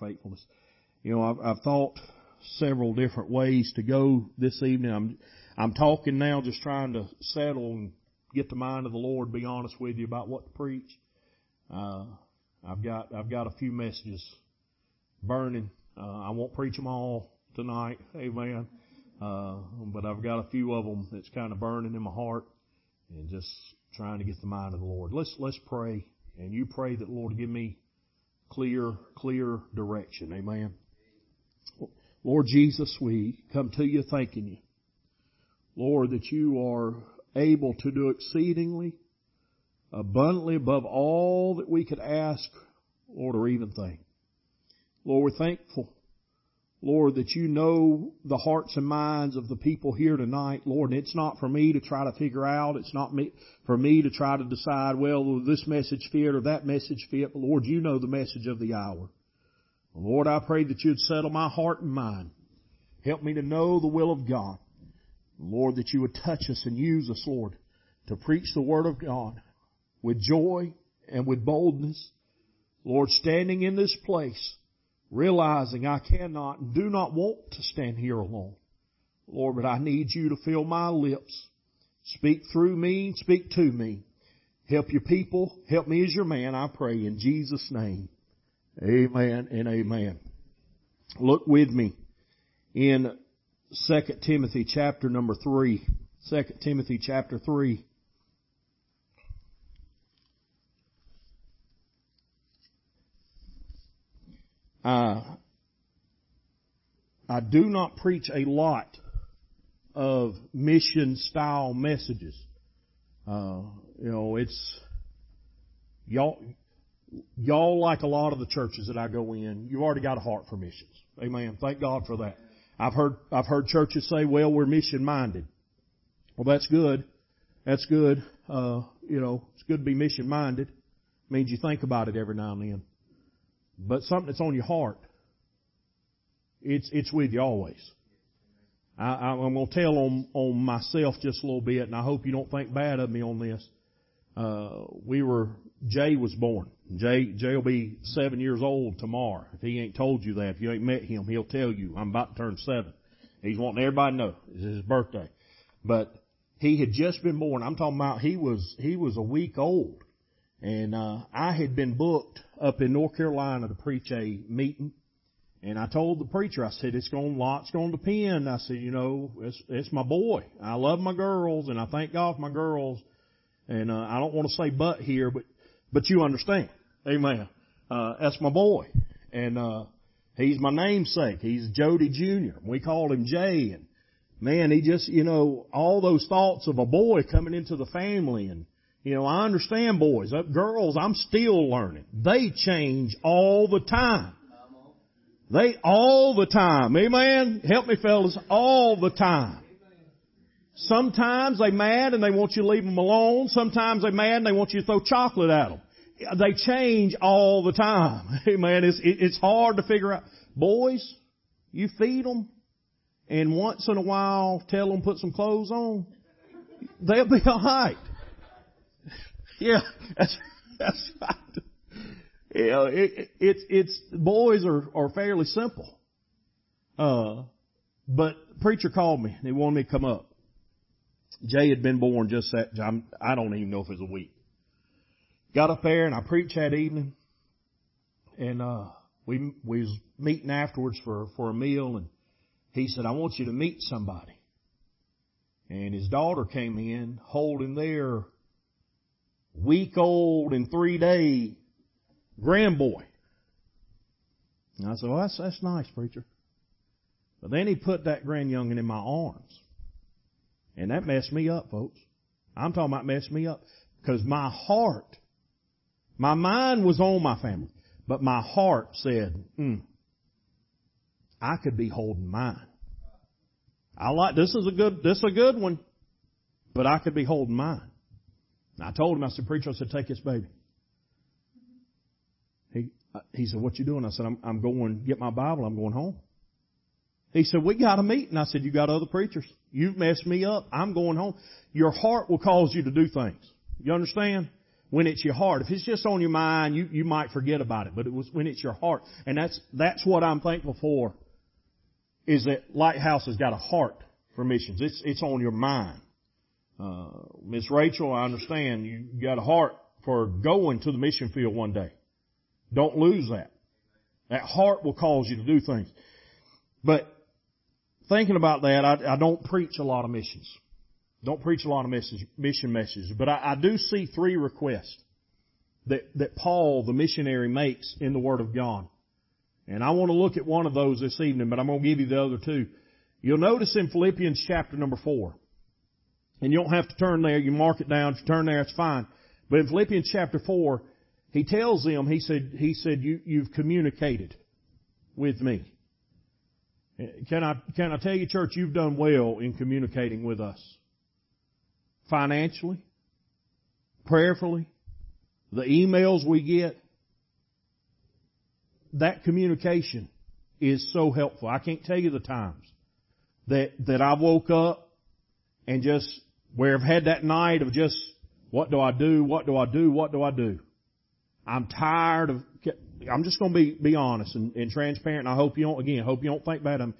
faithfulness. You know, I've, I've thought several different ways to go this evening. I'm, I'm talking now, just trying to settle and get the mind of the Lord. Be honest with you about what to preach. Uh, I've got I've got a few messages burning. Uh, I won't preach them all tonight, Amen. Uh, but I've got a few of them that's kind of burning in my heart, and just trying to get the mind of the Lord. Let's let's pray, and you pray that Lord give me clear clear direction, Amen. Lord Jesus, we come to you thanking you, Lord, that you are able to do exceedingly abundantly above all that we could ask, Lord, or even think. Lord, we're thankful, Lord, that you know the hearts and minds of the people here tonight, Lord, and it's not for me to try to figure out, it's not me, for me to try to decide, well, this message fit or that message fit, but Lord, you know the message of the hour. Lord, I pray that you'd settle my heart and mind. Help me to know the will of God. Lord, that you would touch us and use us, Lord, to preach the Word of God with joy and with boldness. Lord, standing in this place, realizing I cannot and do not want to stand here alone. Lord, but I need you to fill my lips. Speak through me, speak to me. Help your people, help me as your man, I pray in Jesus' name. Amen and amen. Look with me in 2 Timothy chapter number 3. 2 Timothy chapter 3. Uh, I do not preach a lot of mission style messages. Uh, you know, it's y'all y'all like a lot of the churches that I go in. You've already got a heart for missions. Amen. Thank God for that. I've heard I've heard churches say, "Well, we're mission minded." Well, that's good. That's good. Uh, you know, it's good to be mission minded. Means you think about it every now and then. But something that's on your heart, it's it's with you always. I, I'm going to tell on on myself just a little bit, and I hope you don't think bad of me on this. Uh, we were Jay was born. Jay Jay will be seven years old tomorrow. If he ain't told you that, if you ain't met him, he'll tell you. I'm about to turn seven. He's wanting everybody to know it's his birthday, but he had just been born. I'm talking about he was he was a week old, and uh, I had been booked up in North Carolina to preach a meeting. And I told the preacher, I said, it's going, lot's going to depend. I said, you know, it's, it's my boy. I love my girls and I thank God for my girls. And, uh, I don't want to say but here, but, but you understand. Amen. Uh, that's my boy. And, uh, he's my namesake. He's Jody Jr. We call him Jay. And man, he just, you know, all those thoughts of a boy coming into the family and, you know, I understand boys. Uh, girls, I'm still learning. They change all the time. They all the time. Amen? Help me fellas. All the time. Sometimes they mad and they want you to leave them alone. Sometimes they mad and they want you to throw chocolate at them. They change all the time. Amen. It's, it's hard to figure out. Boys, you feed them and once in a while tell them put some clothes on. They'll be alright. Yeah, that's that's right. Yeah, it, it's it's boys are are fairly simple. Uh, but preacher called me. And he wanted me to come up. Jay had been born just that. I don't even know if it was a week. Got up there and I preached that evening, and uh, we we was meeting afterwards for for a meal, and he said, "I want you to meet somebody." And his daughter came in holding their week old and three day grandboy. And I said, well, that's, that's nice, preacher. But then he put that grand youngin in my arms. And that messed me up, folks. I'm talking about messed me up. Because my heart, my mind was on my family. But my heart said, mm, I could be holding mine. I like, this is a good, this is a good one. But I could be holding mine. And I told him, I said, preacher, I said, take this baby. He, he said, what you doing? I said, I'm, I'm going get my Bible. I'm going home. He said, we got a meeting. I said, you got other preachers. You've messed me up. I'm going home. Your heart will cause you to do things. You understand? when it's your heart. If it's just on your mind, you, you might forget about it, but it was when it's your heart. And that's, that's what I'm thankful for, is that Lighthouse has got a heart for missions. It's, it's on your mind. Uh, Miss Rachel, I understand you got a heart for going to the mission field one day. Don't lose that. That heart will cause you to do things. But thinking about that, I, I don't preach a lot of missions. Don't preach a lot of message, mission messages, but I, I do see three requests that, that Paul, the missionary, makes in the Word of God. And I want to look at one of those this evening, but I'm going to give you the other two. You'll notice in Philippians chapter number four, and you don't have to turn there, you mark it down, if you turn there, it's fine. But in Philippians chapter four, he tells them, he said, he said, you, you've communicated with me. Can I, can I tell you, church, you've done well in communicating with us financially, prayerfully, the emails we get, that communication is so helpful. I can't tell you the times that, that I woke up and just, where I've had that night of just, what do I do? What do I do? What do I do? I'm tired of, I'm just going to be, be honest and, and transparent and I hope you don't, again, hope you don't think bad of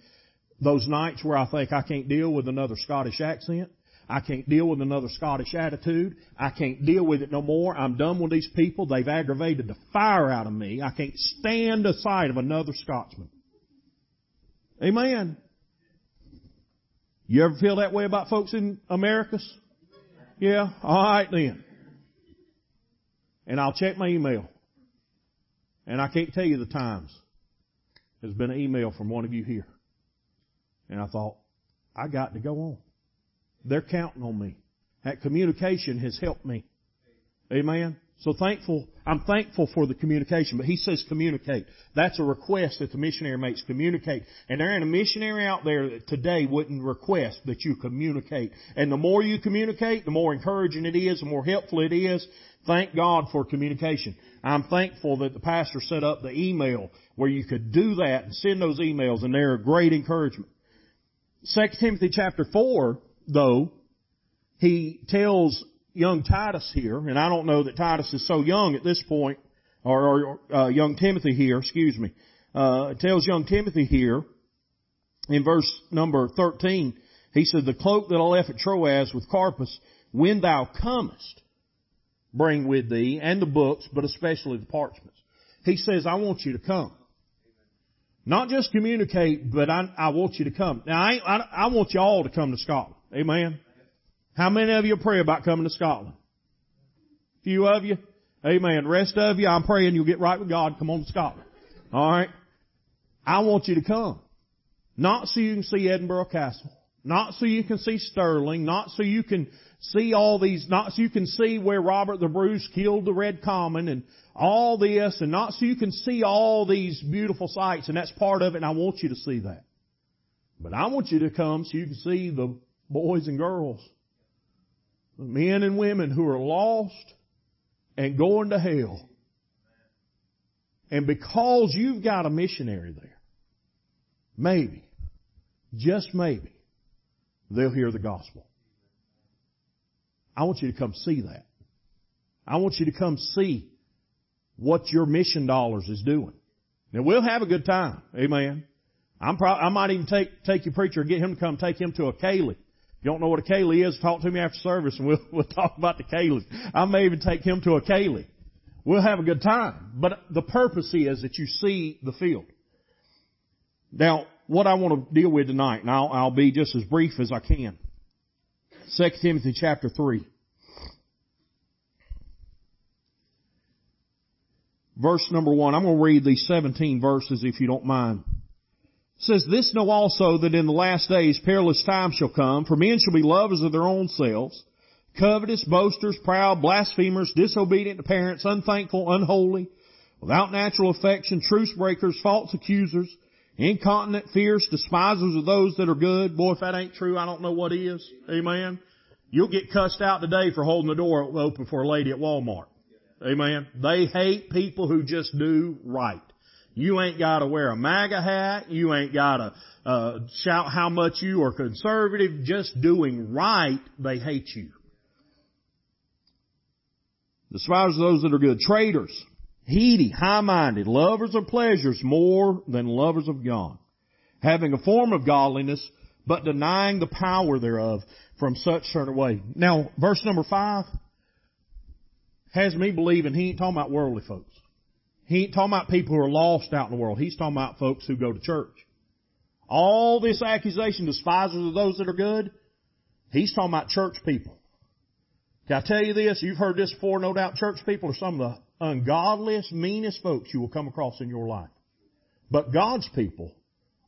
those nights where I think I can't deal with another Scottish accent. I can't deal with another Scottish attitude. I can't deal with it no more. I'm done with these people. They've aggravated the fire out of me. I can't stand the sight of another Scotsman. Amen. You ever feel that way about folks in Americas? Yeah? Alright then. And I'll check my email. And I can't tell you the times. There's been an email from one of you here. And I thought, I got to go on. They're counting on me. That communication has helped me. Amen. So thankful, I'm thankful for the communication, but he says communicate. That's a request that the missionary makes, communicate. And there ain't a missionary out there that today wouldn't request that you communicate. And the more you communicate, the more encouraging it is, the more helpful it is. Thank God for communication. I'm thankful that the pastor set up the email where you could do that and send those emails and they're a great encouragement. 2 Timothy chapter 4 though, he tells young Titus here, and I don't know that Titus is so young at this point, or, or uh, young Timothy here, excuse me, uh, tells young Timothy here in verse number 13, he said, the cloak that I left at Troas with Carpus, when thou comest, bring with thee, and the books, but especially the parchments. He says, I want you to come. Not just communicate, but I, I want you to come. Now, I, I, I want you all to come to Scotland. Amen. How many of you pray about coming to Scotland? Few of you? Amen. Rest of you, I'm praying you'll get right with God come on to Scotland. Alright? I want you to come. Not so you can see Edinburgh Castle. Not so you can see Stirling. Not so you can see all these, not so you can see where Robert the Bruce killed the Red Comyn and all this and not so you can see all these beautiful sights and that's part of it and I want you to see that. But I want you to come so you can see the boys and girls, men and women who are lost and going to hell. And because you've got a missionary there, maybe, just maybe, they'll hear the gospel. I want you to come see that. I want you to come see what your mission dollars is doing. Now we'll have a good time. Amen. I'm pro- I might even take, take your preacher and get him to come take him to a ceilidh you don't know what a ceilidh is, talk to me after service and we'll, we'll talk about the ceilidhs. I may even take him to a ceilidh. We'll have a good time. But the purpose is that you see the field. Now, what I want to deal with tonight, and I'll, I'll be just as brief as I can. 2 Timothy chapter 3. Verse number 1. I'm going to read these 17 verses if you don't mind says, This know also that in the last days perilous times shall come, for men shall be lovers of their own selves, covetous, boasters, proud, blasphemers, disobedient to parents, unthankful, unholy, without natural affection, truce breakers, false accusers, incontinent, fierce, despisers of those that are good. Boy, if that ain't true, I don't know what is. Amen. You'll get cussed out today for holding the door open for a lady at Walmart. Amen. They hate people who just do right. You ain't got to wear a MAGA hat. You ain't got to uh, shout how much you are conservative. Just doing right, they hate you. Despisers of those that are good. Traitors. Heady, high-minded, lovers of pleasures more than lovers of God. Having a form of godliness, but denying the power thereof from such turn away. Now, verse number five has me believing he ain't talking about worldly folks. He ain't talking about people who are lost out in the world. He's talking about folks who go to church. All this accusation, despisers of those that are good, he's talking about church people. Can I tell you this? You've heard this before, no doubt. Church people are some of the ungodliest, meanest folks you will come across in your life. But God's people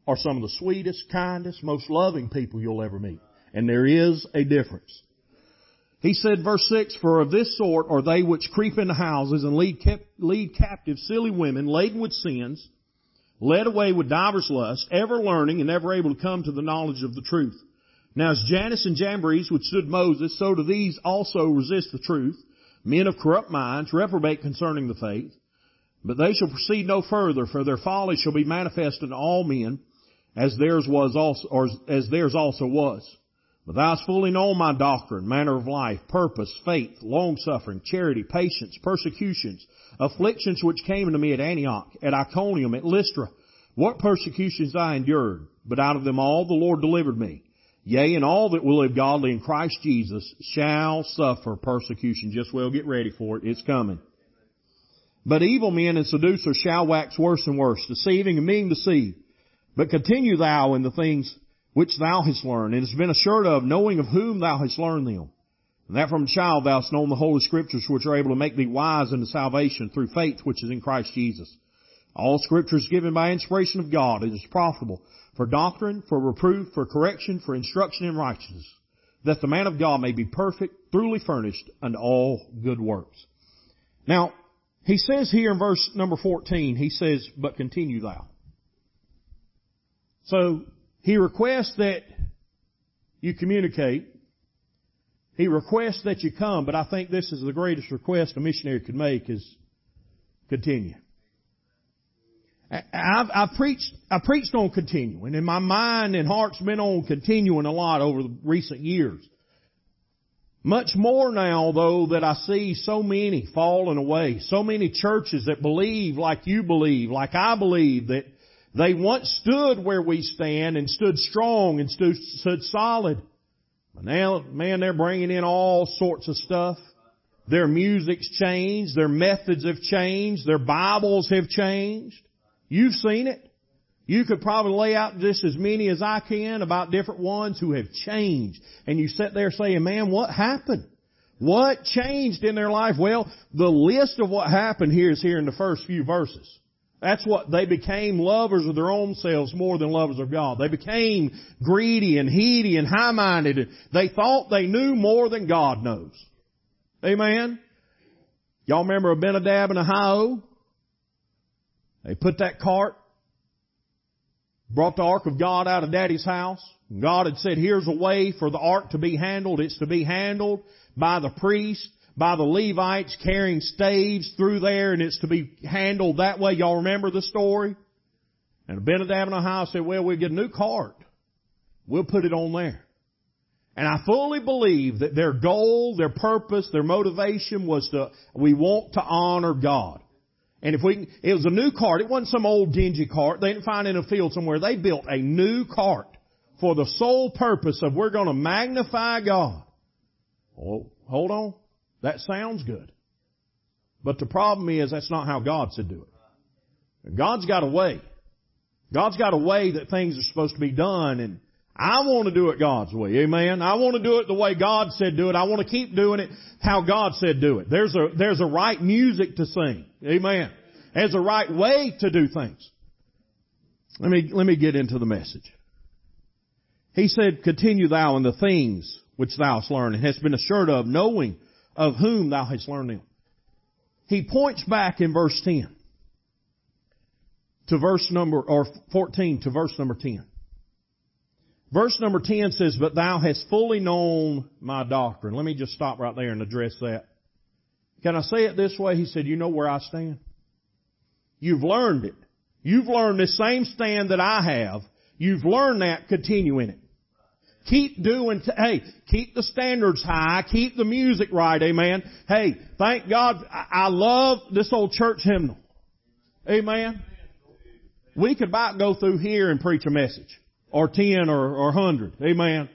are some of the sweetest, kindest, most loving people you'll ever meet. And there is a difference. He said, verse 6, For of this sort are they which creep into houses and lead, kept, lead captive silly women laden with sins, led away with divers lusts, ever learning and never able to come to the knowledge of the truth. Now as Jannes and Jambres withstood Moses, so do these also resist the truth. Men of corrupt minds reprobate concerning the faith. But they shall proceed no further, for their folly shall be manifest unto all men, as theirs was also, or as theirs also was. But thou hast fully known my doctrine, manner of life, purpose, faith, long suffering, charity, patience, persecutions, afflictions which came unto me at Antioch, at Iconium, at Lystra. What persecutions I endured, but out of them all the Lord delivered me. Yea, and all that will live godly in Christ Jesus shall suffer persecution. Just well get ready for it. It's coming. But evil men and seducers shall wax worse and worse, deceiving and being deceived. But continue thou in the things which thou hast learned, and hast been assured of, knowing of whom thou hast learned them. And that from a child thou hast known the Holy Scriptures which are able to make thee wise unto salvation through faith which is in Christ Jesus. All Scripture is given by inspiration of God and is profitable for doctrine, for reproof, for correction, for instruction in righteousness, that the man of God may be perfect, truly furnished unto all good works. Now, he says here in verse number 14, he says, but continue thou. So, he requests that you communicate. He requests that you come, but I think this is the greatest request a missionary could make is continue. I've, I've preached, I preached on continuing and my mind and heart's been on continuing a lot over the recent years. Much more now though that I see so many falling away, so many churches that believe like you believe, like I believe that they once stood where we stand and stood strong and stood, stood solid. But now, man, they're bringing in all sorts of stuff. Their music's changed. Their methods have changed. Their Bibles have changed. You've seen it. You could probably lay out just as many as I can about different ones who have changed. And you sit there saying, man, what happened? What changed in their life? Well, the list of what happened here is here in the first few verses. That's what they became lovers of their own selves more than lovers of God. They became greedy and heedy and high-minded. They thought they knew more than God knows. Amen? Y'all remember Abinadab and Ahio? They put that cart, brought the ark of God out of daddy's house. God had said, here's a way for the ark to be handled. It's to be handled by the priest, by the Levites carrying staves through there, and it's to be handled that way. Y'all remember the story? And Abinadab and Ahio said, well, we'll get a new cart. We'll put it on there. And I fully believe that their goal, their purpose, their motivation was to, we want to honor God. And if we, it was a new cart. It wasn't some old dingy cart. They didn't find it in a field somewhere. They built a new cart for the sole purpose of we're going to magnify God. Oh, hold on. That sounds good. But the problem is that's not how God said do it. God's got a way. God's got a way that things are supposed to be done and I want to do it God's way. Amen. I want to do it the way God said do it. I want to keep doing it how God said do it. There's a, there's a right music to sing. Amen. There's a right way to do things. Let me, let me get into the message. He said, continue thou in the things which thou hast learned and hast been assured of, knowing of whom thou hast learned them. He points back in verse 10 to verse number, or 14 to verse number 10. Verse number 10 says, but thou hast fully known my doctrine. Let me just stop right there and address that. Can I say it this way? He said, you know where I stand? You've learned it. You've learned the same stand that I have. You've learned that, continue in it. Keep doing, t- hey, keep the standards high, keep the music right, amen. Hey, thank God, I, I love this old church hymnal. Amen. We could about go through here and preach a message. Or ten or, or hundred. Amen.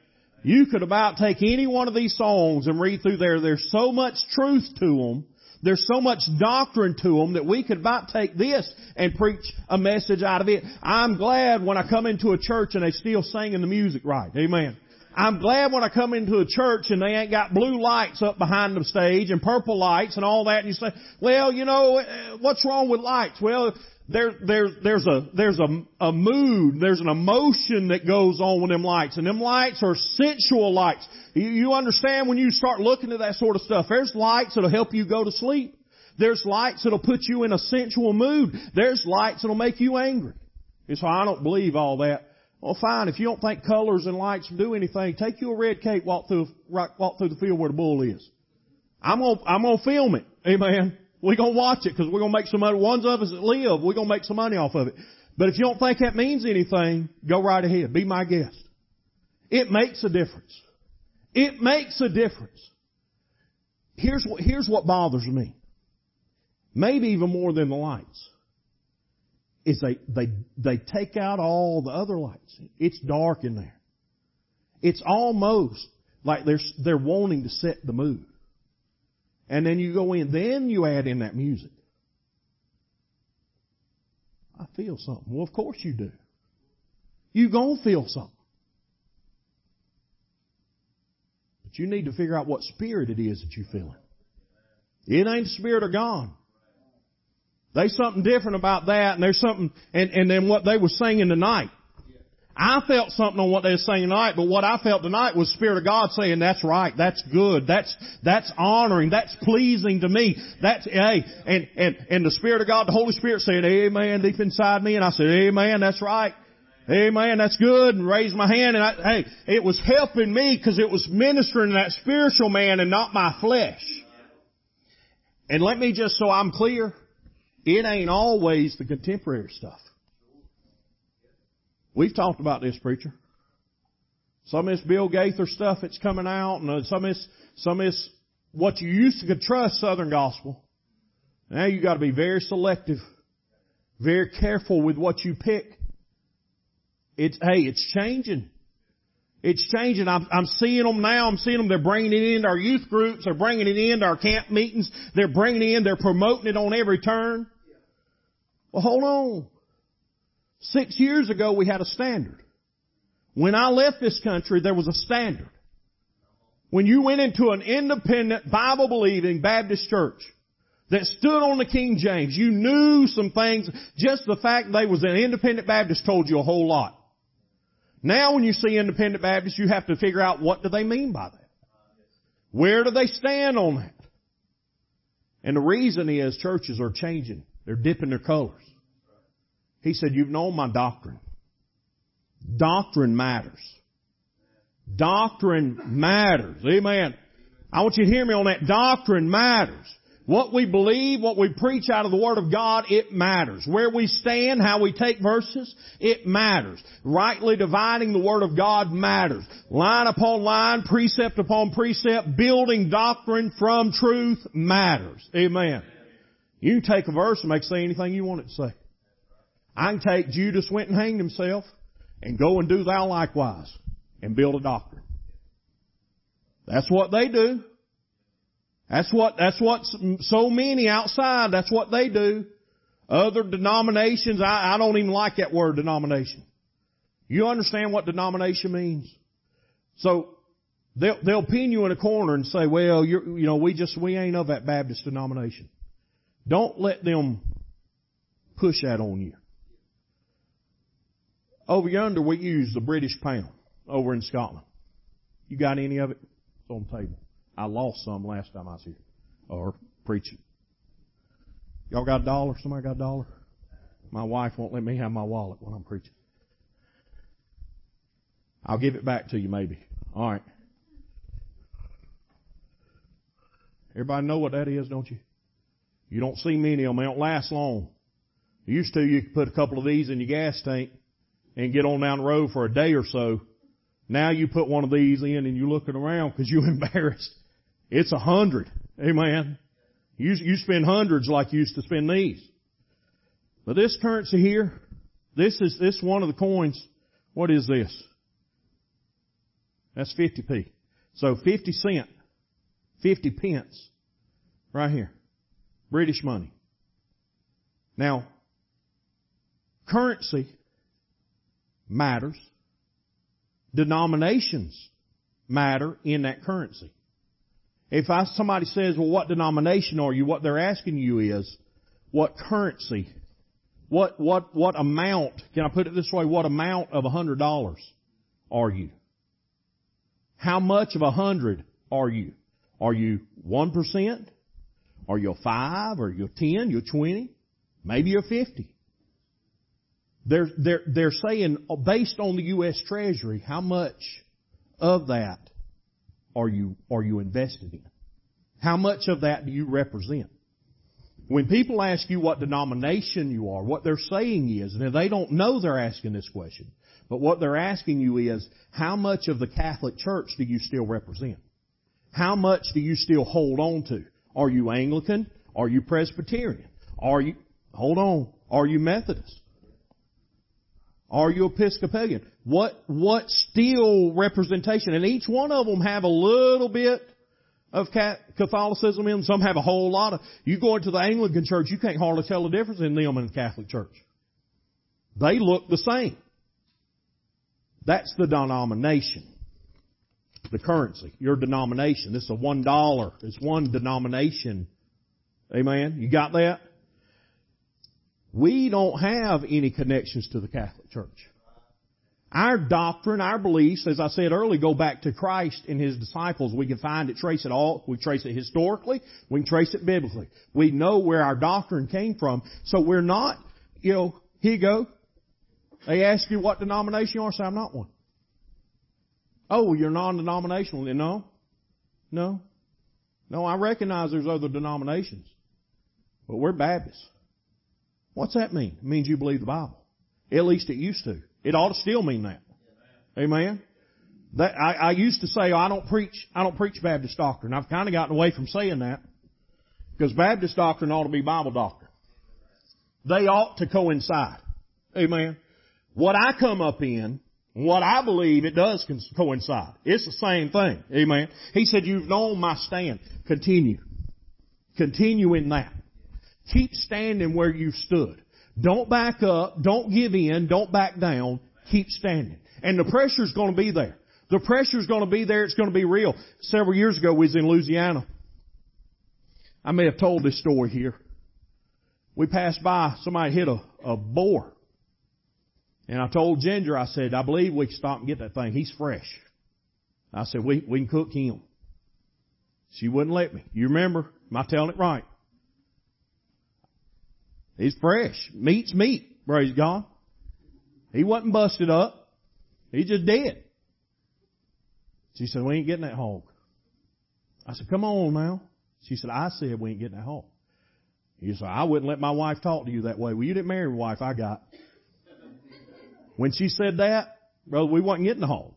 You could about take any one of these songs and read through there. There's so much truth to them. There's so much doctrine to them that we could about take this and preach a message out of it. I'm glad when I come into a church and they still singing the music right. Amen. I'm glad when I come into a church and they ain't got blue lights up behind the stage and purple lights and all that and you say, well, you know, uh, what's wrong with lights? Well, there, there, there's a, there's a, a mood, there's an emotion that goes on with them lights, and them lights are sensual lights. You, you understand when you start looking at that sort of stuff, there's lights that'll help you go to sleep. There's lights that'll put you in a sensual mood. There's lights that'll make you angry. And so I don't believe all that. Well, fine. If you don't think colors and lights do anything, take you a red cape, walk through, walk through the field where the bull is. I'm gonna, I'm gonna film it. Amen. We're to watch it because we're to make some money. Ones of us that live, we're to make some money off of it. But if you don't think that means anything, go right ahead. Be my guest. It makes a difference. It makes a difference. Here's what, here's what bothers me. Maybe even more than the lights. Is they, they, they take out all the other lights. It's dark in there. It's almost like they're, they're wanting to set the mood. And then you go in, then you add in that music. I feel something. Well, of course you do. You're gonna feel something. But you need to figure out what spirit it is that you're feeling. It ain't the spirit of God. There's something different about that, and there's something, and, and then what they were singing tonight. I felt something on what they were saying tonight, but what I felt tonight was Spirit of God saying, that's right, that's good, that's, that's honoring, that's pleasing to me, that's, hey, and, and, and the Spirit of God, the Holy Spirit said, amen, deep inside me, and I said, amen, that's right. Amen, that's good, and raised my hand, and I, hey, it was helping me because it was ministering to that spiritual man and not my flesh. And let me just, so I'm clear, it ain't always the contemporary stuff. We've talked about this, preacher. Some of this Bill Gaither stuff that's coming out, and uh, some of this, some of this, what you used to trust Southern Gospel. Now you gotta be very selective, very careful with what you pick. It's, hey, it's changing. It's changing. I'm, I'm seeing them now. I'm seeing them. They're bringing it into our youth groups. They're bringing it into our camp meetings. They're bringing it in. They're promoting it on every turn. Well, hold on. Six years ago we had a standard. When I left this country, there was a standard. When you went into an independent, Bible believing Baptist church that stood on the King James, you knew some things, just the fact they was an independent Baptist told you a whole lot. Now when you see independent Baptists, you have to figure out what do they mean by that. Where do they stand on that? And the reason is churches are changing. They're dipping their colors. He said, you've known my doctrine. Doctrine matters. Doctrine matters. Amen. I want you to hear me on that. Doctrine matters. What we believe, what we preach out of the Word of God, it matters. Where we stand, how we take verses, it matters. Rightly dividing the Word of God matters. Line upon line, precept upon precept, building doctrine from truth matters. Amen. You can take a verse and make it say anything you want it to say. I can take Judas went and hanged himself and go and do thou likewise and build a doctrine. That's what they do. That's what, that's what so many outside, that's what they do. Other denominations, I, I don't even like that word denomination. You understand what denomination means? So, they'll, they'll pin you in a corner and say, well, you're, you know, we just, we ain't of that Baptist denomination. Don't let them push that on you. Over yonder, we use the British pound over in Scotland. You got any of it? It's on the table. I lost some last time I was here. Or preaching. Y'all got a dollar? Somebody got a dollar? My wife won't let me have my wallet when I'm preaching. I'll give it back to you maybe. Alright. Everybody know what that is, don't you? You don't see many of them. They don't last long. Used to, you could put a couple of these in your gas tank and get on down the road for a day or so Now you put one of these in and you're looking around because you're embarrassed. It's a hundred. Amen. You, you spend hundreds like you used to spend these. But this currency here, this is, this one of the coins. What is this? That's 50p. So 50 cent, 50 pence, right here. British money. Now, currency matters. Denominations matter in that currency. If I, somebody says, well, what denomination are you? What they're asking you is, what currency? What, what, what amount, can I put it this way, what amount of a hundred dollars are you? How much of a hundred are you? Are you one percent? Are you a five? Are you a ten? You're twenty? Maybe you're fifty. They're, they're, they're saying, oh, based on the U.S. Treasury, how much of that are you, are you invested in? How much of that do you represent? When people ask you what denomination you are, what they're saying is, and they don't know they're asking this question, but what they're asking you is, how much of the Catholic Church do you still represent? How much do you still hold on to? Are you Anglican? Are you Presbyterian? Are you, hold on, are you Methodist? Are you Episcopalian? What, what still representation? And each one of them have a little bit of Catholicism in them. Some have a whole lot of, you go into the Anglican church, you can't hardly tell the difference in them and the Catholic church. They look the same. That's the denomination. The currency. Your denomination. This is a one dollar. It's one denomination. Amen. You got that? We don't have any connections to the Catholic Church. Our doctrine, our beliefs, as I said earlier, go back to Christ and His disciples. We can find it, trace it all. We trace it historically. We can trace it biblically. We know where our doctrine came from. So we're not, you know, here you go. They ask you what denomination you are, say I'm not one. Oh, you're non-denominational. No. No. No, I recognize there's other denominations. But we're Baptists. What's that mean? It means you believe the Bible. At least it used to. It ought to still mean that. Amen. That I, I used to say oh, I don't preach I don't preach Baptist doctrine. I've kind of gotten away from saying that because Baptist doctrine ought to be Bible doctrine. They ought to coincide. Amen. What I come up in, what I believe, it does coincide. It's the same thing. Amen. He said, "You've known my stand. Continue. Continue in that." Keep standing where you stood. Don't back up. Don't give in. Don't back down. Keep standing. And the pressure's to be there. The pressure's to be there. It's to be real. Several years ago, we was in Louisiana. I may have told this story here. We passed by, somebody hit a, a boar. And I told Ginger, I said, I believe we can stop and get that thing. He's fresh. I said, we, we can cook him. She wouldn't let me. You remember? Am I telling it right? He's fresh. Meat's meat. Praise God. He wasn't busted up. He's just dead. She said, we ain't getting that hog. I said, come on now. She said, I said we ain't getting that hog. He said, I wouldn't let my wife talk to you that way. Well, you didn't marry the wife I got. When she said that, brother, we wasn't getting the hog.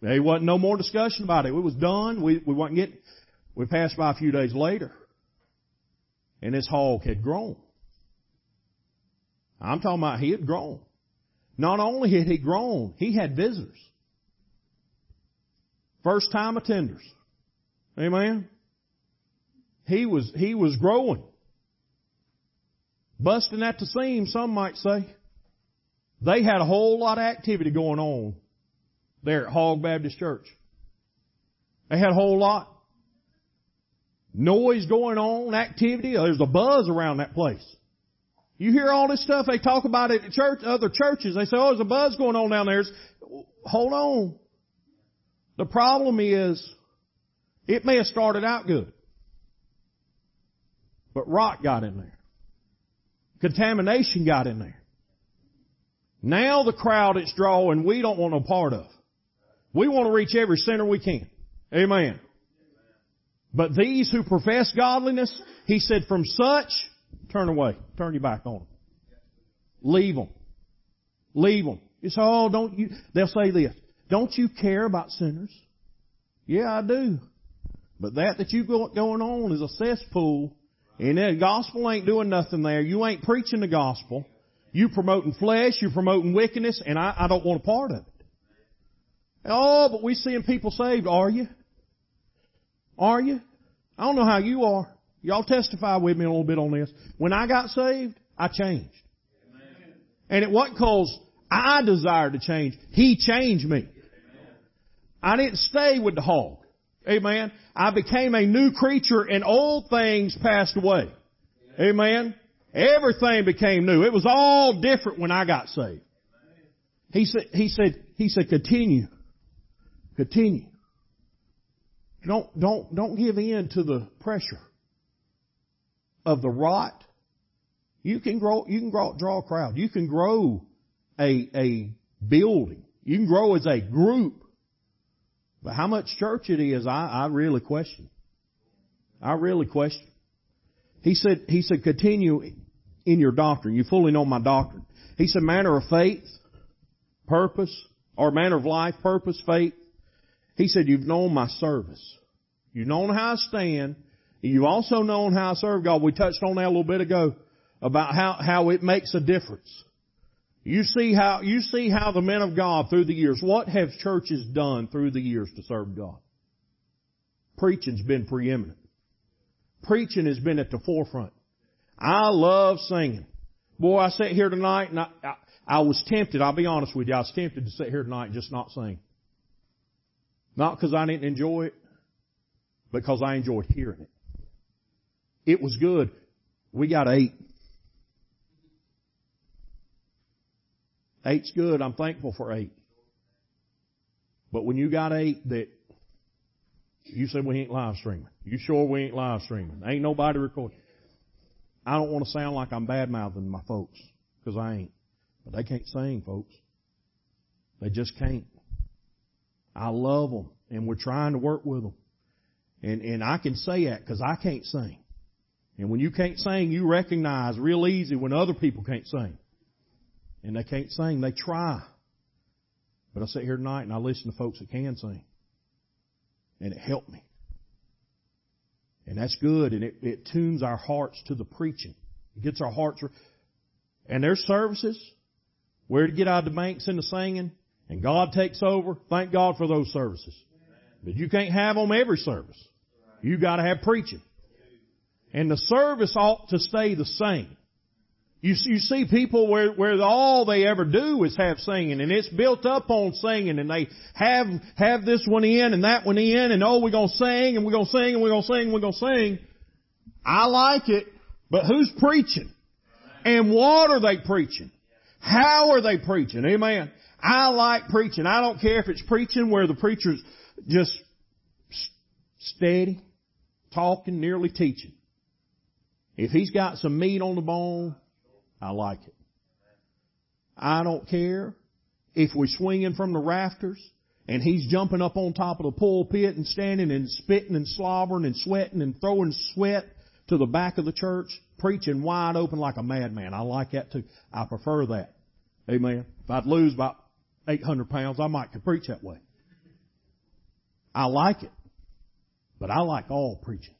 There wasn't no more discussion about it. It was done. We, we wasn't getting, we passed by a few days later. And this hog had grown. I'm talking about he had grown. Not only had he grown, he had visitors. First time attenders. Amen. He was, he was growing. Busting at the seams, some might say. They had a whole lot of activity going on there at Hog Baptist Church. They had a whole lot. Noise going on, activity. There's a buzz around that place. You hear all this stuff they talk about it at church, other churches. They say, oh, there's a buzz going on down there. Hold on. The problem is, it may have started out good. But rot got in there. Contamination got in there. Now the crowd it's drawing, we don't want no part of. We want to reach every sinner we can. Amen. But these who profess godliness, he said, from such Turn away. Turn your back on them. Leave them. Leave them. You say, oh, don't you, they'll say this. Don't you care about sinners? Yeah, I do. But that that you got going on is a cesspool, and the gospel ain't doing nothing there. You ain't preaching the gospel. You promoting flesh, you're promoting wickedness, and I, I don't want a part of it. Oh, but we're seeing people saved. Are you? Are you? I don't know how you are. Y'all testify with me a little bit on this. When I got saved, I changed. And it wasn't cause I desired to change. He changed me. I didn't stay with the hog. Amen. I became a new creature and old things passed away. Amen. Everything became new. It was all different when I got saved. He said, he said, he said, continue. Continue. Don't, don't, don't give in to the pressure of the rot. You can grow, you can grow, draw a crowd. You can grow a, a building. You can grow as a group. But how much church it is, I, I really question. I really question. He said, he said, continue in your doctrine. You fully know my doctrine. He said, manner of faith, purpose, or manner of life, purpose, faith. He said, you've known my service. You've known how I stand. You've also known how I serve God. We touched on that a little bit ago about how, how it makes a difference. You see how, you see how the men of God through the years, what have churches done through the years to serve God? Preaching's been preeminent. Preaching has been at the forefront. I love singing. Boy, I sat here tonight and I, I, I was tempted, I'll be honest with you, I was tempted to sit here tonight and just not sing. Not because I didn't enjoy it, but because I enjoyed hearing it. It was good. We got eight. Eight's good. I'm thankful for eight. But when you got eight that you said we ain't live streaming. You sure we ain't live streaming? Ain't nobody recording. I don't want to sound like I'm bad mouthing my folks, because I ain't. But they can't sing, folks. They just can't. I love them, and we're trying to work with them. And and I can say that because I can't sing. And when you can't sing, you recognize real easy when other people can't sing and they can't sing. They try. But I sit here tonight and I listen to folks that can sing. And it helped me. And that's good. And it, it tunes our hearts to the preaching. It gets our hearts. And there's services where to get out of the banks in the singing and God takes over. Thank God for those services. But you can't have them every service. You gotta have preaching. And the service ought to stay the same. You, you see people where, where all they ever do is have singing and it's built up on singing and they have, have this one in and that one in and oh we're gonna sing and we're gonna sing and we're gonna sing and we're gonna sing. I like it, but who's preaching? And what are they preaching? How are they preaching? Amen. I like preaching. I don't care if it's preaching where the preacher's just steady, talking, nearly teaching. If he's got some meat on the bone, I like it. I don't care if we're swinging from the rafters and he's jumping up on top of the pulpit and standing and spitting and slobbering and sweating and throwing sweat to the back of the church, preaching wide open like a madman. I like that too. I prefer that. Amen. If I'd lose about 800 pounds, I might could preach that way. I like it. But I like all preaching.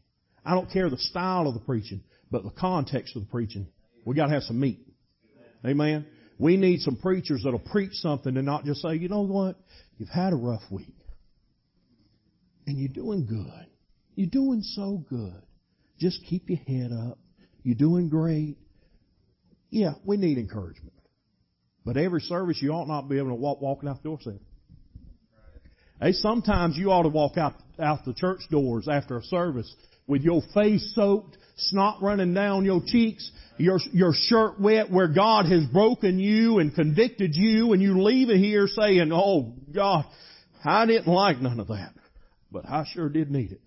I don't care the style of the preaching, but the context of the preaching we got to have some meat. Amen. We need some preachers that'll preach something and not just say, you know what? You've had a rough week. And you're doing good. You're doing so good. Just keep your head up. You're doing great. Yeah, we need encouragement. But every service you ought not be able to walk walking out the door saying, Hey, sometimes you ought to walk out, out the church doors after a service with your face soaked, snot running down your cheeks, your, your shirt wet where God has broken you and convicted you and you leave it here saying, oh God, I didn't like none of that, but I sure did need it.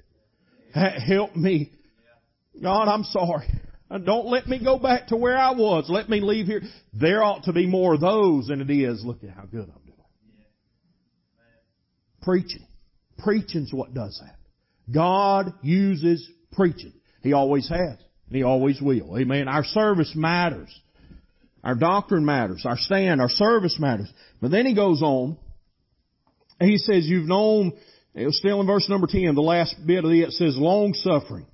Help me. God, I'm sorry. Don't let me go back to where I was. Let me leave here. There ought to be more of those than it is. Look at how good I'm doing. Preaching. Preaching's what does that. God uses preaching. He always has. And He always will. Amen. Our service matters. Our doctrine matters. Our stand, our service matters. But then He goes on And he says, you've known, it was still in verse number 10, the last bit of it says, long suffering,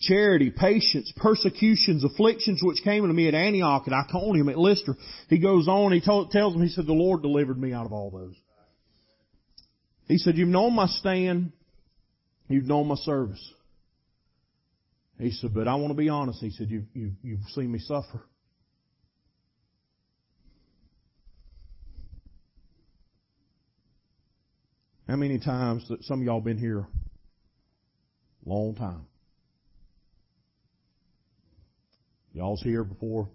charity, patience, persecutions, afflictions which came unto me at Antioch, at Iconium, at Lystra. He goes on, he told, tells him, he said, the Lord delivered me out of all those. He said, you've known my stand, you've known my service. He said, but I want to be honest. He said, you, you, you've seen me suffer. How many times that some of y'all been here long time? Y'all's here before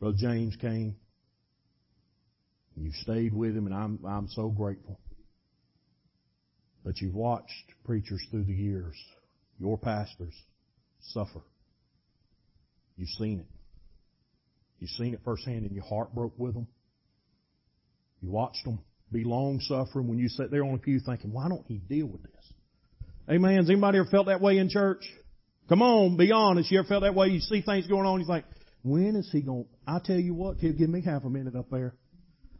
Brother James came. You stayed with him and I'm, I'm so grateful. But you've watched preachers through the years, your pastors, suffer. You've seen it. You've seen it firsthand and your heart broke with them. You watched them be long suffering when you sit there on a pew thinking, why don't he deal with this? Amen. Has anybody ever felt that way in church? Come on, be honest. You ever felt that way? You see things going on, you think, when is he going, I tell you what, he'll give me half a minute up there.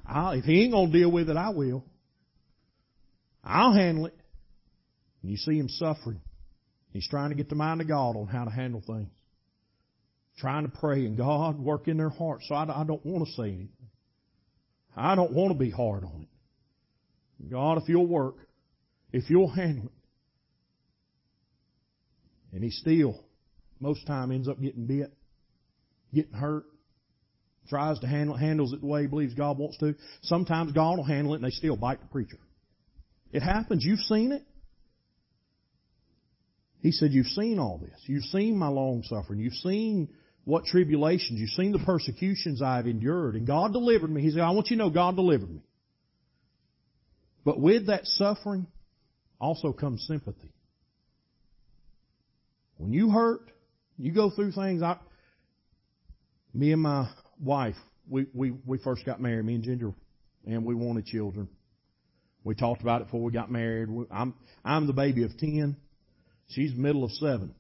I'll, if he ain't gonna deal with it, I will. I'll handle it. And you see him suffering. He's trying to get the mind of God on how to handle things. Trying to pray and God work in their hearts. So I, I don't want to say anything. I don't want to be hard on it. God, if you'll work, if you'll handle it. And he still, most time ends up getting bit, getting hurt, tries to handle handles it the way he believes God wants to. Sometimes God will handle it and they still bite the preacher. It happens. You've seen it. He said, You've seen all this. You've seen my long suffering. You've seen what tribulations. You've seen the persecutions I've endured. And God delivered me. He said, I want you to know God delivered me. But with that suffering also comes sympathy. When you hurt, you go through things. I, me and my wife, we, we, we first got married, me and Ginger, and we wanted children. We talked about it before we got married. I'm, I'm the baby of ten. She's middle of seven.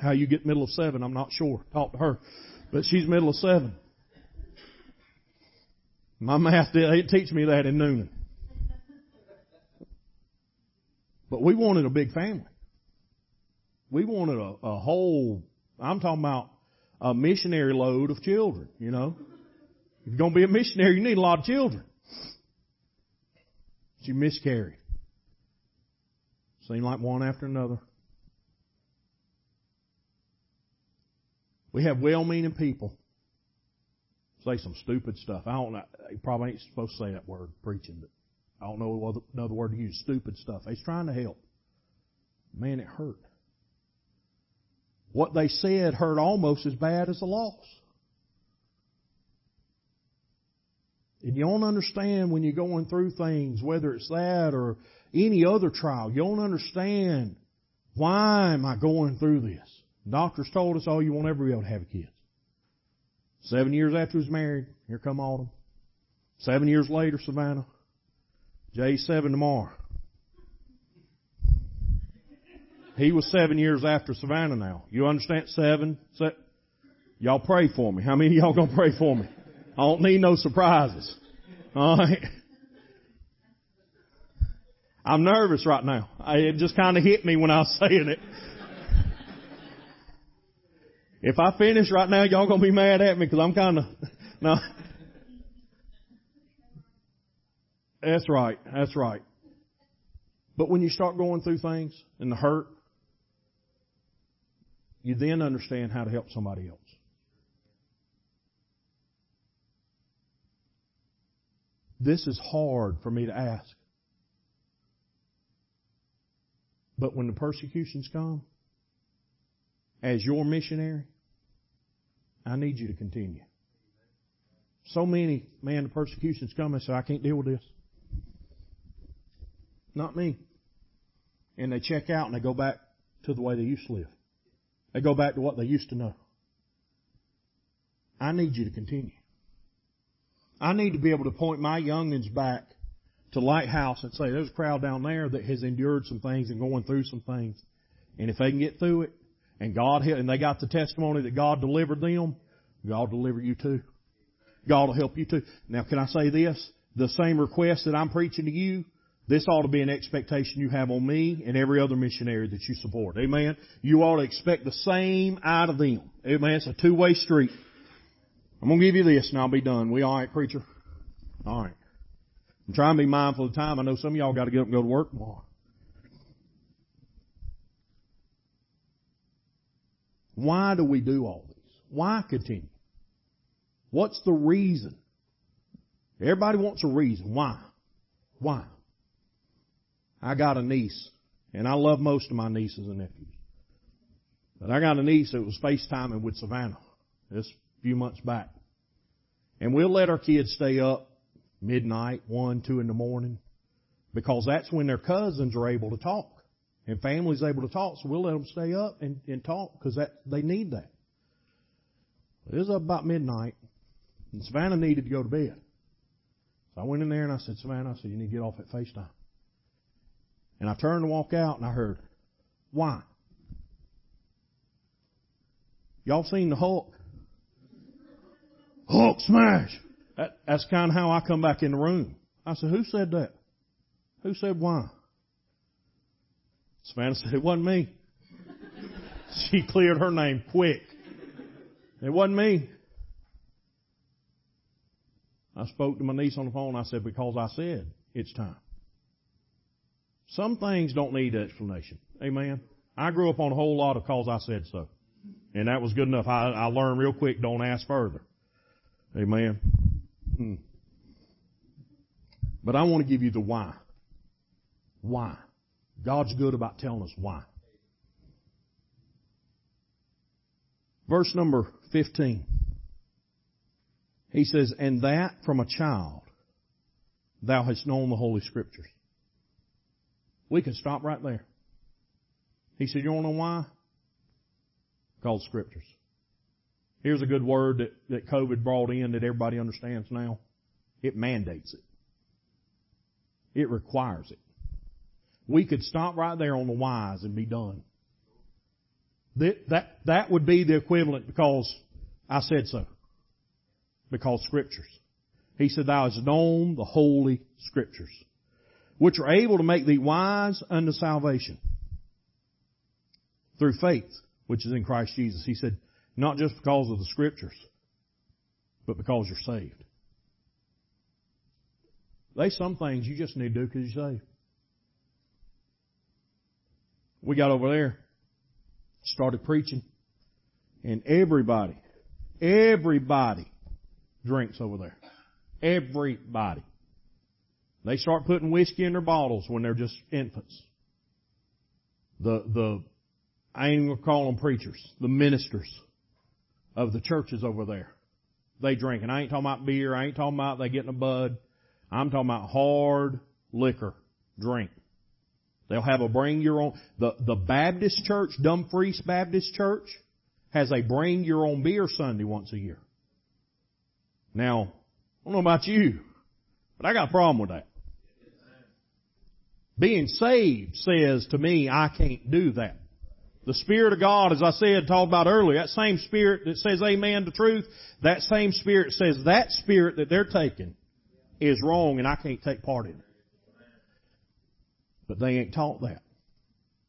How you get middle of seven, I'm not sure. Talk to her. But she's middle of seven. My math didn't teach me that in Newnan. But we wanted a big family. We wanted a, a whole, I'm talking about a missionary load of children, you know. If you're going to be a missionary, you need a lot of children. She miscarried. Seemed like one after another. We have well-meaning people say some stupid stuff. I don't know. You probably ain't supposed to say that word preaching, but I don't know another word to use. Stupid stuff. He's trying to help. Man, it hurt. What they said hurt almost as bad as the loss. And you don't understand when you're going through things, whether it's that or any other trial. You don't understand why am I going through this? Doctors told us, oh, you won't ever be able to have kids. Seven years after he was married, here come Autumn. Seven years later, Savannah. Jay seven tomorrow. He was seven years after Savannah now. You understand? Seven. Se- y'all pray for me. How many of y'all gonna pray for me? I don't need no surprises. Alright. I'm nervous right now. I, it just kind of hit me when I was saying it. If I finish right now, y'all gonna be mad at me because I'm kind of no. That's right. That's right. But when you start going through things and the hurt, you then understand how to help somebody else. This is hard for me to ask. But when the persecutions come, as your missionary, I need you to continue. So many, man, the persecutions come and say, I can't deal with this. Not me. And they check out and they go back to the way they used to live. They go back to what they used to know. I need you to continue. I need to be able to point my youngins back to Lighthouse and say, there's a crowd down there that has endured some things and going through some things. And if they can get through it, and God, help, and they got the testimony that God delivered them, God deliver you too. God will help you too. Now can I say this? The same request that I'm preaching to you, This ought to be an expectation you have on me and every other missionary that you support. Amen. You ought to expect the same out of them. Amen. It's a two-way street. I'm going to give you this and I'll be done. We alright, preacher? Alright. I'm trying to be mindful of time. I know some of y'all got to get up and go to work tomorrow. Why do we do all this? Why continue? What's the reason? Everybody wants a reason. Why? Why? I got a niece, and I love most of my nieces and nephews. But I got a niece that was FaceTiming with Savannah this few months back. And we'll let our kids stay up midnight, one, two in the morning, because that's when their cousins are able to talk. And family's able to talk, so we'll let them stay up and, and talk because that, they need that. It was about midnight, and Savannah needed to go to bed. So I went in there and I said, Savannah, I said, you need to get off at FaceTime. And I turned to walk out and I heard, why? Y'all seen the Hulk? Hulk smash! That, that's kind of how I come back in the room. I said, who said that? Who said why? Savannah said, it wasn't me. she cleared her name quick. It wasn't me. I spoke to my niece on the phone. I said, because I said it's time. Some things don't need explanation. Amen. I grew up on a whole lot of cause I said so. And that was good enough. I, I learned real quick, don't ask further. Amen. Hmm. But I want to give you the why. Why? God's good about telling us why. Verse number 15. He says, And that from a child thou hast known the Holy Scriptures. We can stop right there. He said, You want to know why? Called Scriptures. Here's a good word that, that COVID brought in that everybody understands now. It mandates it. It requires it. We could stop right there on the whys and be done. That, that, that would be the equivalent because I said so. Because scriptures. He said, thou hast known the holy scriptures, which are able to make thee wise unto salvation through faith, which is in Christ Jesus. He said, not just because of the scriptures, but because you're saved. There's some things you just need to do because you're saved. We got over there, started preaching, and everybody, everybody drinks over there. Everybody. They start putting whiskey in their bottles when they're just infants. The, the, I ain't gonna call them preachers, the ministers of the churches over there. They drink. And I ain't talking about beer, I ain't talking about they getting a bud. I'm talking about hard liquor drink. They'll have a bring your own, the, the Baptist church, Dumfries Baptist Church, has a bring your own beer Sunday once a year. Now, I don't know about you, but I got a problem with that. Being saved says to me, I can't do that. The Spirit of God, as I said, talked about earlier, that same Spirit that says amen to truth, that same Spirit says that Spirit that they're taking is wrong and I can't take part in it. But they ain't taught that.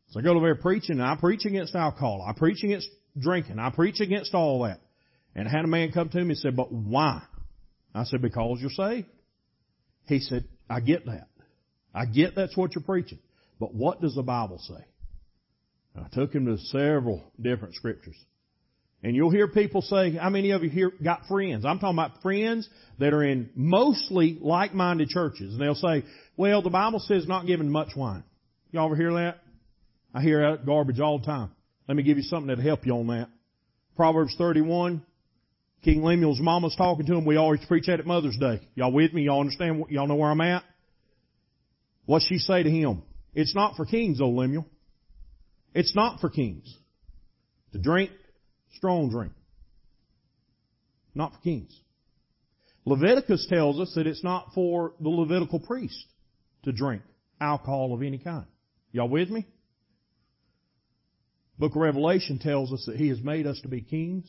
So I go over there preaching and I preach against alcohol. I preach against drinking. I preach against all that. And I had a man come to me and said, but why? I said, because you're saved. He said, I get that. I get that's what you're preaching. But what does the Bible say? I took him to several different scriptures. And you'll hear people say, how many of you here got friends? I'm talking about friends that are in mostly like-minded churches. And they'll say, well, the Bible says not giving much wine. Y'all ever hear that? I hear that garbage all the time. Let me give you something that'll help you on that. Proverbs 31. King Lemuel's mama's talking to him. We always preach that at Mother's Day. Y'all with me? Y'all understand? Y'all know where I'm at? What's she say to him? It's not for kings, O Lemuel. It's not for kings. To drink strong drink. Not for kings. Leviticus tells us that it's not for the Levitical priest to drink alcohol of any kind. Y'all with me? Book of Revelation tells us that He has made us to be kings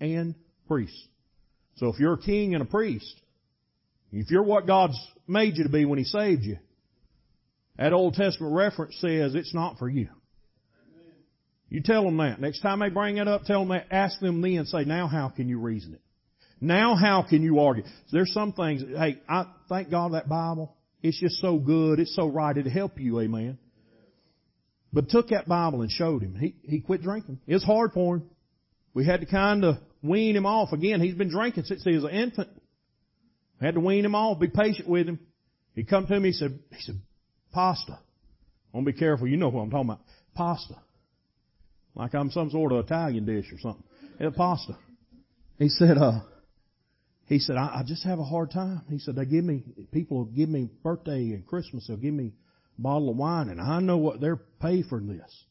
and priests. So if you're a king and a priest, if you're what God's made you to be when He saved you, That Old Testament reference says it's not for you. You tell them that. Next time they bring it up, tell them that. Ask them then. Say, now how can you reason it? Now how can you argue? There's some things, hey, I thank God that Bible. It's just so good. It's so right. It'll help you. Amen. But took that Bible and showed him. He, he quit drinking. It's hard for him. We had to kind of wean him off. Again, he's been drinking since he was an infant. had to wean him off, be patient with him. He come to me, he said, he said, pasta. I want to be careful. You know what I'm talking about. Pasta. Like I'm some sort of Italian dish or something. Pasta. He said, uh, he said, I, I just have a hard time. He said, they give me, people will give me birthday and Christmas, they'll give me a bottle of wine and I know what they're paid for this.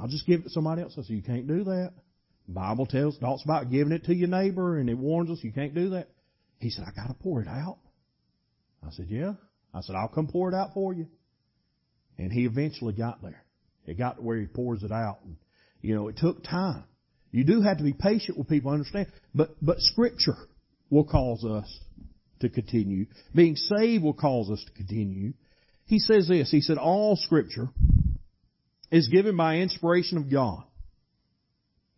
I'll just give it to somebody else. I said, you can't do that. The Bible tells, talks about giving it to your neighbor and it warns us you can't do that. He said, I gotta pour it out. I said, yeah. I said, I'll come pour it out for you. And he eventually got there. It got to where he pours it out. And you know, it took time. You do have to be patient with people, understand. But, but scripture will cause us to continue. Being saved will cause us to continue. He says this, he said, all scripture is given by inspiration of God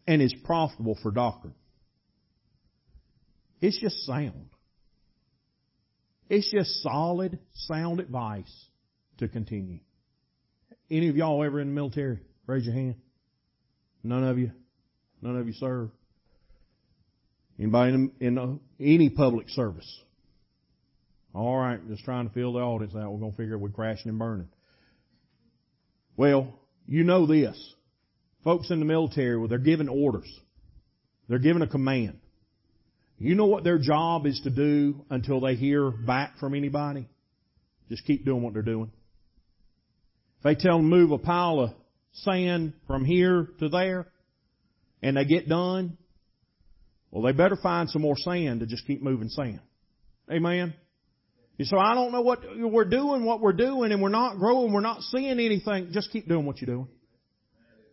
and is profitable for doctrine. It's just sound. It's just solid, sound advice to continue. Any of y'all ever in the military? Raise your hand. None of you? None of you serve? Anybody in, in uh, any public service? All right, just trying to fill the audience out. We're going to figure we're crashing and burning. Well, you know this. Folks in the military, well, they're given orders. They're given a command. You know what their job is to do until they hear back from anybody? Just keep doing what they're doing. If they tell them to move a pile of sand from here to there and they get done, well, they better find some more sand to just keep moving sand. Amen. So I don't know what we're doing, what we're doing, and we're not growing, we're not seeing anything. Just keep doing what you're doing.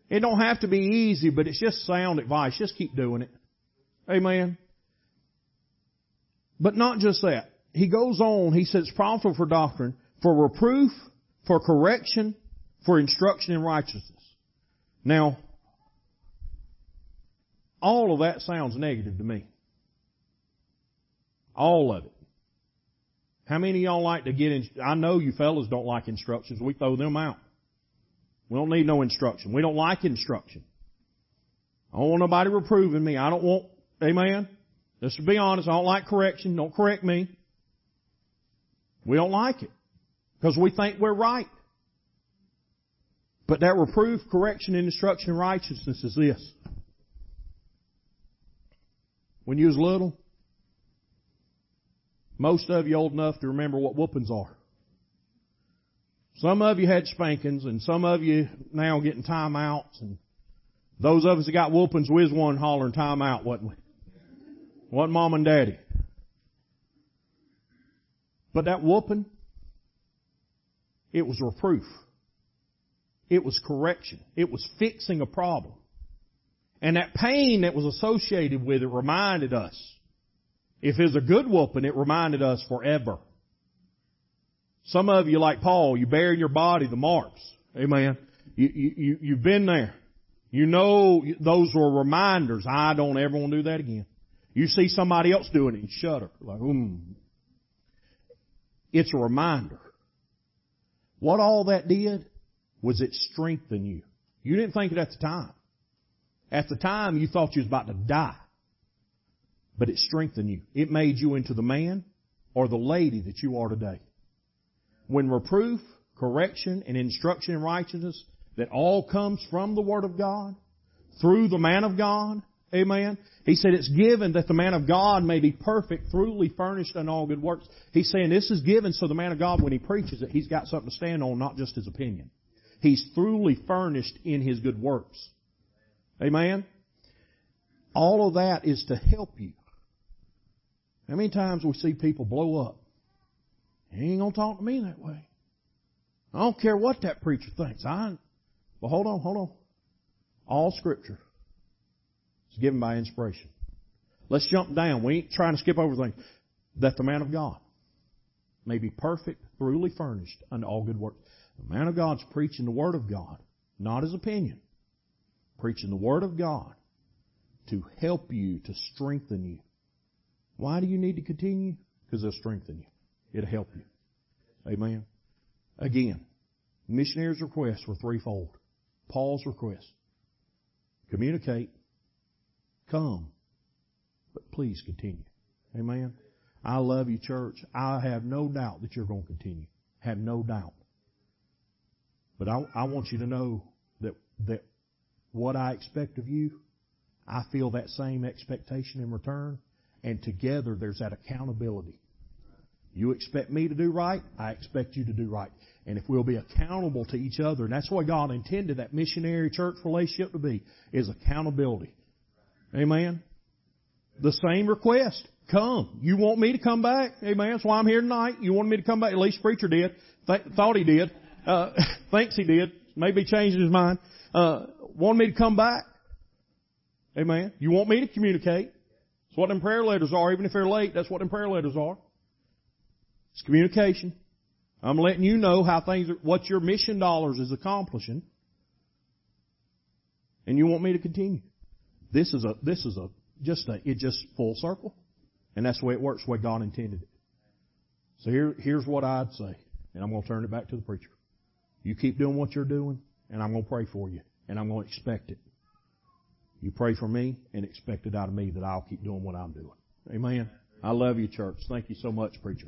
It don't have to be easy, but it's just sound advice. Just keep doing it. Amen. But not just that. He goes on, he says, profitable for doctrine, for reproof, for correction, for instruction in righteousness. Now, all of that sounds negative to me. All of it. How many of y'all like to get in, I know you fellas don't like instructions. We throw them out. We don't need no instruction. We don't like instruction. I don't want nobody reproving me. I don't want, amen? Just to be honest, I don't like correction. Don't correct me. We don't like it. Because we think we're right. But that reproof, correction, and instruction in righteousness is this. When you was little, most of you old enough to remember what whoopings are. Some of you had spankings, and some of you now getting timeouts, and those of us that got whoopings, we was one hollering timeout, wasn't we? Wasn't mom and daddy. But that whooping, it was reproof. It was correction. It was fixing a problem. And that pain that was associated with it reminded us. If it's a good whooping, it reminded us forever. Some of you, like Paul, you bear in your body the marks. Amen. You, you, you've been there. You know those were reminders. I don't ever want to do that again. You see somebody else doing it, you shudder. Like, hmm. It's a reminder. What all that did was it strengthen you. You didn't think it at the time. At the time, you thought you was about to die. But it strengthened you. It made you into the man or the lady that you are today. When reproof, correction, and instruction in righteousness that all comes from the Word of God, through the man of God, amen. He said it's given that the man of God may be perfect, truly furnished in all good works. He's saying this is given so the man of God, when he preaches it, he's got something to stand on, not just his opinion. He's truly furnished in His good works. Amen? All of that is to help you. How many times we see people blow up? He ain't gonna talk to me that way. I don't care what that preacher thinks. I, but hold on, hold on. All scripture is given by inspiration. Let's jump down. We ain't trying to skip over things. That the man of God. may be perfect, thoroughly furnished unto all good works. The man of God's preaching the Word of God, not his opinion. Preaching the Word of God to help you, to strengthen you. Why do you need to continue? Because it'll strengthen you. It'll help you. Amen. Again, missionaries' requests were threefold. Paul's request. Communicate. Come. But please continue. Amen. I love you, church. I have no doubt that you're going to continue. Have no doubt. But I, I want you to know that, that what I expect of you, I feel that same expectation in return. And together there's that accountability. You expect me to do right, I expect you to do right. And if we'll be accountable to each other, and that's what God intended that missionary church relationship to be, is accountability. Amen. The same request. Come. You want me to come back? Amen. That's why I'm here tonight. You wanted me to come back? At least preacher did. Th- thought he did. Uh, thinks he did. Maybe changed his mind. Uh, want me to come back? Amen. You want me to communicate? That's what them prayer letters are. Even if they're late, that's what them prayer letters are. It's communication. I'm letting you know how things are, what your mission dollars is accomplishing. And you want me to continue. This is a, this is a, just a, it just full circle. And that's the way it works, the way God intended it. So here, here's what I'd say. And I'm going to turn it back to the preacher. You keep doing what you're doing, and I'm going to pray for you. And I'm going to expect it. You pray for me and expect it out of me that I'll keep doing what I'm doing. Amen. I love you, church. Thank you so much, preacher.